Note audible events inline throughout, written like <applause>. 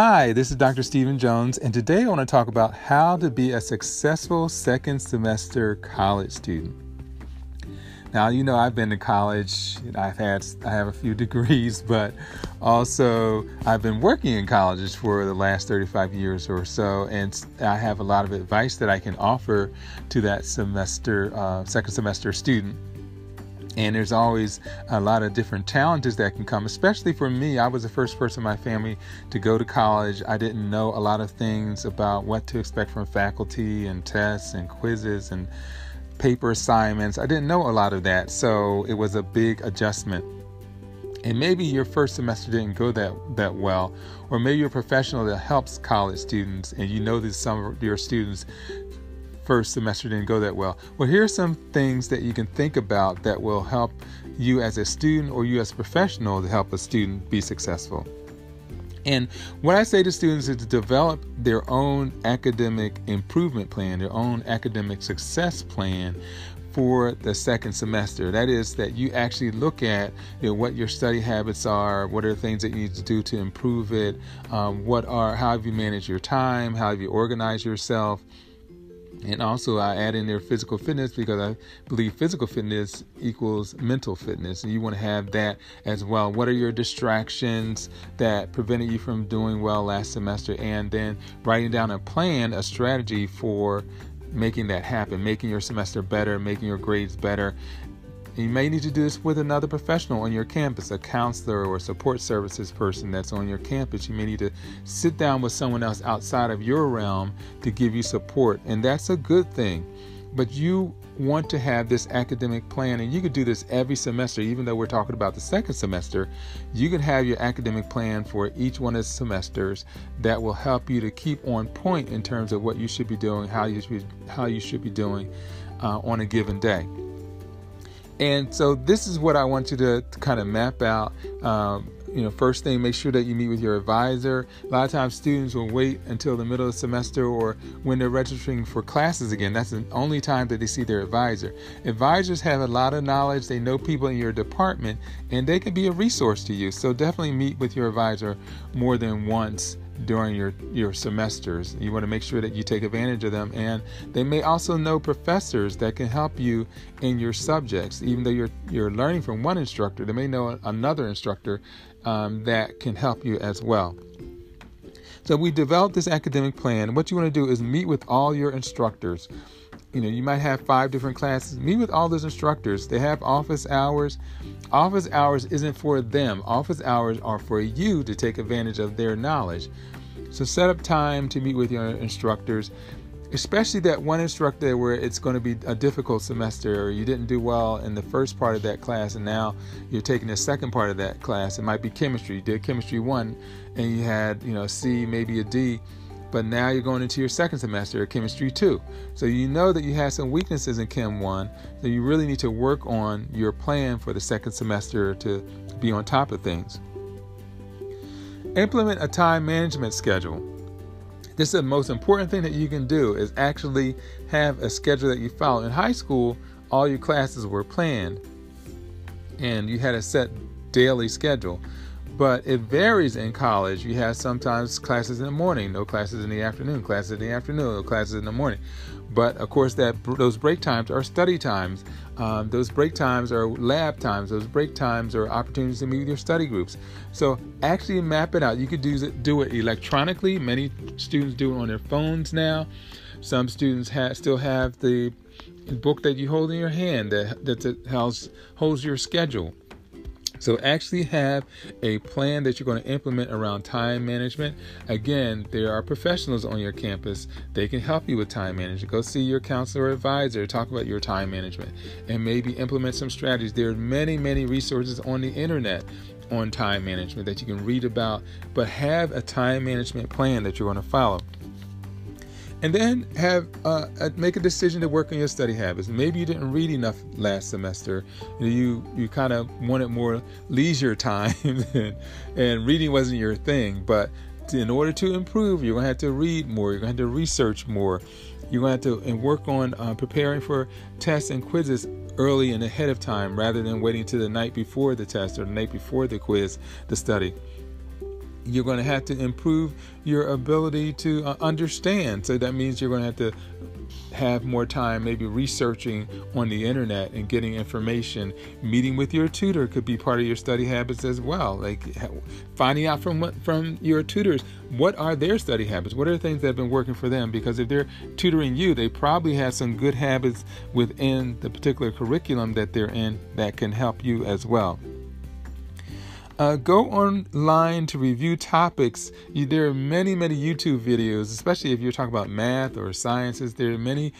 Hi, this is Dr. Stephen Jones, and today I want to talk about how to be a successful second semester college student. Now, you know, I've been to college, I've had, I have a few <laughs> degrees, but also I've been working in colleges for the last 35 years or so, and I have a lot of advice that I can offer to that semester, uh, second semester student and there's always a lot of different challenges that can come especially for me. I was the first person in my family to go to college. I didn't know a lot of things about what to expect from faculty and tests and quizzes and paper assignments. I didn't know a lot of that so it was a big adjustment. And maybe your first semester didn't go that that well or maybe you're a professional that helps college students and you know that some of your students first semester didn't go that well. Well, here are some things that you can think about that will help you as a student or you as a professional to help a student be successful. And what I say to students is to develop their own academic improvement plan, their own academic success plan for the second semester. That is, that you actually look at you know, what your study habits are, what are the things that you need to do to improve it, um, what are how have you managed your time, how have you organized yourself, and also, I add in there physical fitness because I believe physical fitness equals mental fitness, and you want to have that as well. What are your distractions that prevented you from doing well last semester? And then writing down a plan, a strategy for making that happen, making your semester better, making your grades better, you may need to do this with another professional on your campus, a counselor or support services person that's on your campus. You may need to sit down with someone else outside of your realm to give you support, and that's a good thing. But you want to have this academic plan, and you could do this every semester, even though we're talking about the second semester. You can have your academic plan for each one of the semesters that will help you to keep on point in terms of what you should be doing, how you should, how you should be doing uh, on a given day. And so this is what I want you to, to kind of map out. Um, you know, first thing, make sure that you meet with your advisor. A lot of times, students will wait until the middle of the semester or when they're registering for classes again. That's the only time that they see their advisor. Advisors have a lot of knowledge, they know people in your department, and they can be a resource to you. So, definitely meet with your advisor more than once during your, your semesters. You want to make sure that you take advantage of them. And they may also know professors that can help you in your subjects. Even though you're, you're learning from one instructor, they may know another instructor um, that can help you as well. So we developed this academic plan. What you want to do is meet with all your instructors. You know, you might have five different classes. Meet with all those instructors. They have office hours. Office hours isn't for them. Office hours are for you to take advantage of their knowledge. So set up time to meet with your instructors, especially that one instructor where it's going to be a difficult semester or you didn't do well in the first part of that class and now you're taking the second part of that class. It might be chemistry. You did chemistry one and you had, you know, C, maybe a D but now you're going into your second semester of chemistry 2 so you know that you have some weaknesses in chem 1 so you really need to work on your plan for the second semester to be on top of things. Implement a time management schedule. This is the most important thing that you can do is actually have a schedule that you follow. In high school all your classes were planned and you had a set daily schedule but it varies in college. You have sometimes classes in the morning, no classes in the afternoon, classes in the afternoon, no classes in the morning. But of course, that those break times are study times. Um, those break times are lab times. Those break times are opportunities to meet with your study groups. So actually map it out. You could do it, do it electronically. Many students do it on their phones now. Some students have, still have the book that you hold in your hand that, that holds, holds your schedule. So actually have a plan that you're going to implement around time management. Again, there are professionals on your campus. They can help you with time management. Go see your counselor or advisor, talk about your time management, and maybe implement some strategies. There are many, many resources on the internet on time management that you can read about, but have a time management plan that you're going to follow and then have uh, make a decision to work on your study habits. Maybe you didn't read enough last semester. You you kind of wanted more leisure <laughs> time, and, and reading wasn't your thing. But in order to improve, you're gonna have to read more. You're gonna have to research more. You're gonna have to and work on uh, preparing for tests and quizzes early and ahead of time, rather than waiting to the night before the test or the night before the quiz to study you're going to have to improve your ability to uh, understand. So that means you're going to have to have more time maybe researching on the internet and getting information. Meeting with your tutor could be part of your study habits as well. Like finding out from what, from your tutors what are their study habits? What are the things that have been working for them? Because if they're tutoring you, they probably have some good habits within the particular curriculum that they're in that can help you as well. Uh, go online to review topics. You, there are many, many YouTube videos, especially if you're talking about math or sciences. There are many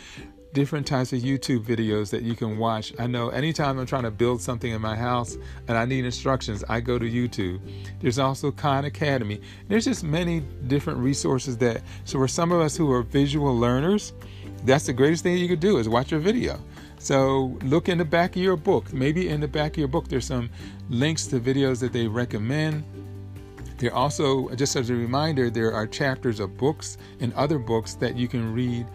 different types of YouTube videos that you can watch. I know anytime I'm trying to build something in my house and I need instructions, I go to YouTube. There's also Khan Academy. There's just many different resources that, so for some of us who are visual learners, that's the greatest thing you could do is watch a video. So look in the back of your book. Maybe in the back of your book, there's some links to videos that they recommend. There also, just as a reminder, there are chapters of books and other books that you can read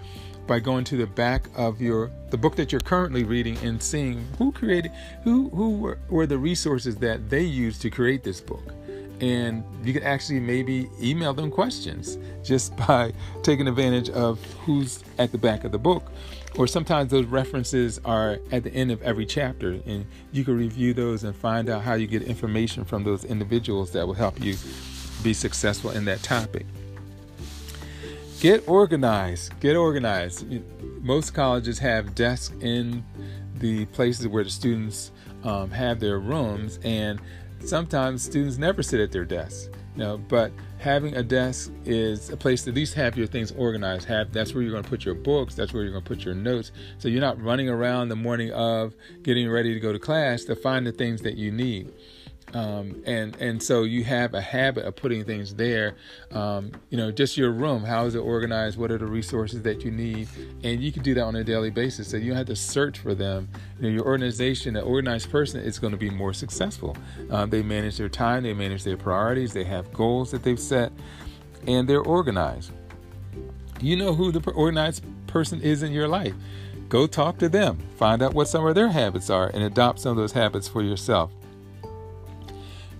by going to the back of your the book that you're currently reading and seeing who created who who were, were the resources that they used to create this book and you can actually maybe email them questions just <laughs> by taking advantage of who's at the back of the book or sometimes those references are at the end of every chapter and you can review those and find out how you get information from those individuals that will help you be successful in that topic. Get organized. Get organized. Most colleges have desks in the places where the students um, have their rooms and sometimes students never sit at their desks know, but having a desk is a place to at least have your things organized. Have that's where you're going to put your books. That's where you're going to put your notes. So you're not running around the morning of getting ready to go to class to find the things that you need. Um, and and so you have a habit of putting things there. Um, you know, just your room. How is it organized? What are the resources that you need? And you can do that on a daily basis. So you don't have to search for them. You know, your organization, an organized person, is going to be more successful. Um, they manage their time. They manage their priorities. They have goals that they've set, and they're organized. You know who the organized person is in your life. Go talk to them. Find out what some of their habits are, and adopt some of those habits for yourself.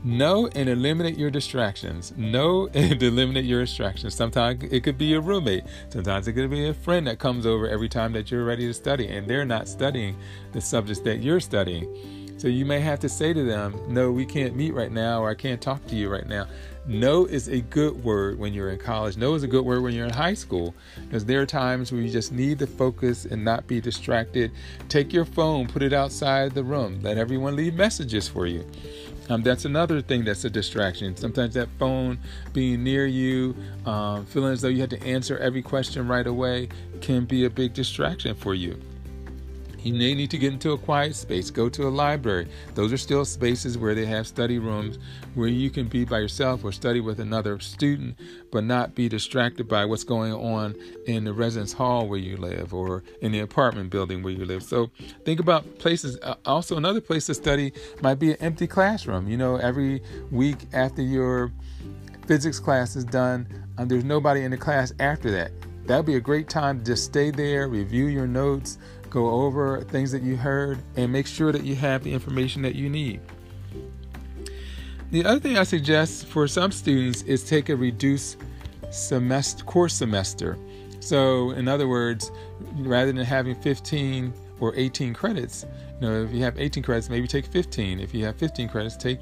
Know and eliminate your distractions. Know <laughs> and eliminate your distractions. Sometimes it could be your roommate. Sometimes it could be a friend that comes over every time that you're ready to study and they're not studying the subjects that you're studying. So you may have to say to them, No, we can't meet right now, or I can't talk to you right now. No is a good word when you're in college. No is a good word when you're in high school because there are times where you just need to focus and not be distracted. Take your phone, put it outside the room, let everyone leave messages for you. Um, that's another thing that's a distraction. Sometimes that phone being near you, um, feeling as though you had to answer every question right away, can be a big distraction for you. You may need to get into a quiet space, go to a library. Those are still spaces where they have study rooms where you can be by yourself or study with another student, but not be distracted by what's going on in the residence hall where you live or in the apartment building where you live. So think about places. Uh, also, another place to study might be an empty classroom. You know, every week after your physics class is done, um, there's nobody in the class after that. That would be a great time to just stay there, review your notes, go over things that you heard, and make sure that you have the information that you need. The other thing I suggest for some students is take a reduced semester course semester. So, in other words, rather than having 15 or 18 credits, you know, if you have 18 credits, maybe take 15. If you have 15 credits, take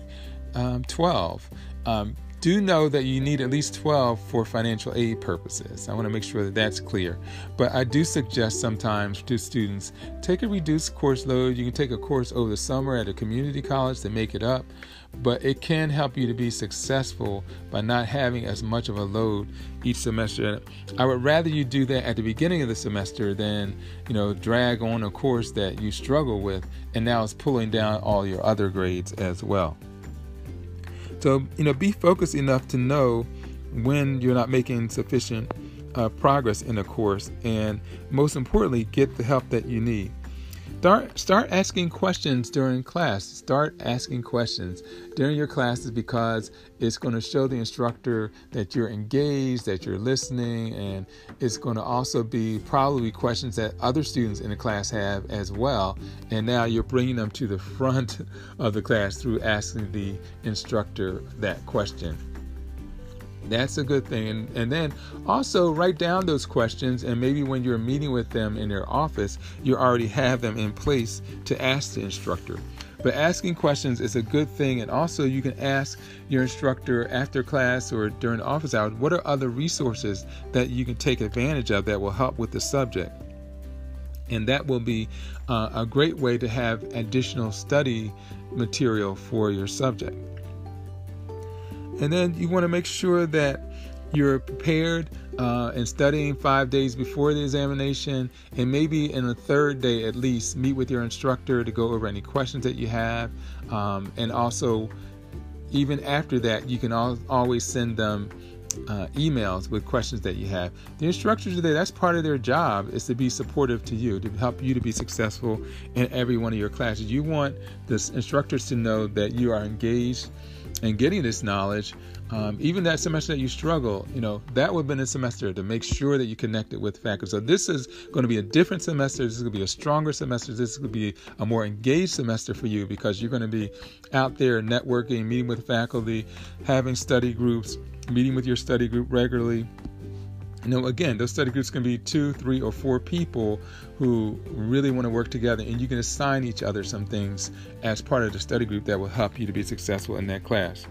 um, 12. Um, do know that you need at least 12 for financial aid purposes. I want to make sure that that's clear. But I do suggest sometimes to students take a reduced course load. You can take a course over the summer at a community college to make it up, but it can help you to be successful by not having as much of a load each semester. I would rather you do that at the beginning of the semester than, you know, drag on a course that you struggle with and now it's pulling down all your other grades as well. So, you know, be focused enough to know when you're not making sufficient uh, progress in a course, and most importantly, get the help that you need. Start start asking questions during class. Start asking questions during your classes because it's going to show the instructor that you're engaged, that you're listening, and it's going to also be probably questions that other students in the class have as well. And now you're bringing them to the <laughs> front of the class through asking the instructor that question. That's a good thing. And, and then also write down those questions, and maybe when you're meeting with them in their office, you already have them in place to ask the instructor. But asking questions is a good thing, and also you can ask your instructor after class or during office hours what are other resources that you can take advantage of that will help with the subject. And that will be uh, a great way to have additional study material for your subject. And then you want to make sure that you're prepared uh, and studying five days before the examination, and maybe in the third day at least, meet with your instructor to go over any questions that you have. Um, and also, even after that, you can al- always send them uh, emails with questions that you have. The instructors today, that's part of their job, is to be supportive to you, to help you to be successful in every one of your classes. You want the instructors to know that you are engaged in getting this knowledge. Um, even that semester that you struggle, you know, that would have been a semester to make sure that you connected with faculty. So this is going to be a different semester. This is going to be a stronger semester. This is going to be a more engaged semester for you because you're going to be out there networking, meeting with faculty, having study groups, meeting with your study group regularly. You know, again, those study groups can be two, three, or four people who really want to work together, and you can assign each other some things as part of the study group that will help you to be successful in that class.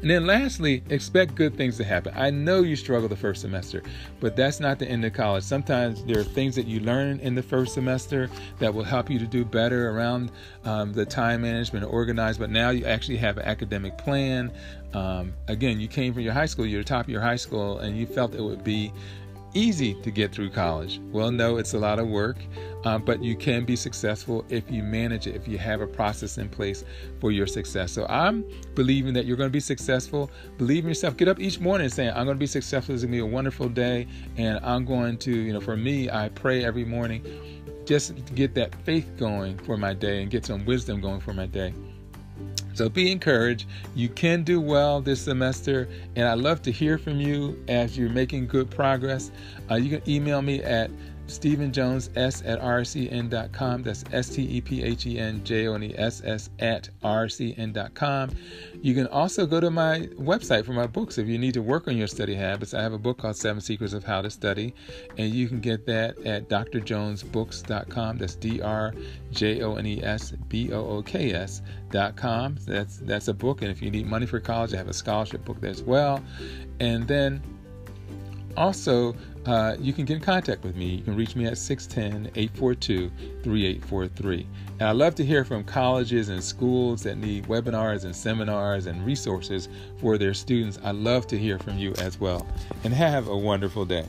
And then lastly, expect good things to happen. I know you struggle the first semester, but that's not the end of college. Sometimes there are things that you learn in the first semester that will help you to do better around um, the time management, organized, but now you actually have an academic plan. Um, again, you came from your high school, you're top of your high school, and you felt it would be easy to get through college. Well, no, it's a lot of work, uh, but you can be successful if you manage it, if you have a process in place for your success. So I'm believing that you're going to be successful. Believe in yourself. Get up each morning saying, I'm going to be successful. It's going to be a wonderful day. And I'm going to, you know, for me, I pray every morning just to get that faith going for my day and get some wisdom going for my day. So be encouraged. You can do well this semester, and I'd love to hear from you as you're making good progress. Uh, you can email me at Stephen Jones S at rcn.com. That's S T E P H E N J O N E S S at rcn.com. You can also go to my website for my books if you need to work on your study habits. I have a book called Seven Secrets of How to Study, and you can get that at drjonesbooks.com. That's D R J O N E S B O O K S.com. That's, that's a book, and if you need money for college, I have a scholarship book there as well. And then also, uh, you can get in contact with me. You can reach me at 610 842 3843. And I love to hear from colleges and schools that need webinars and seminars and resources for their students. I love to hear from you as well. And have a wonderful day.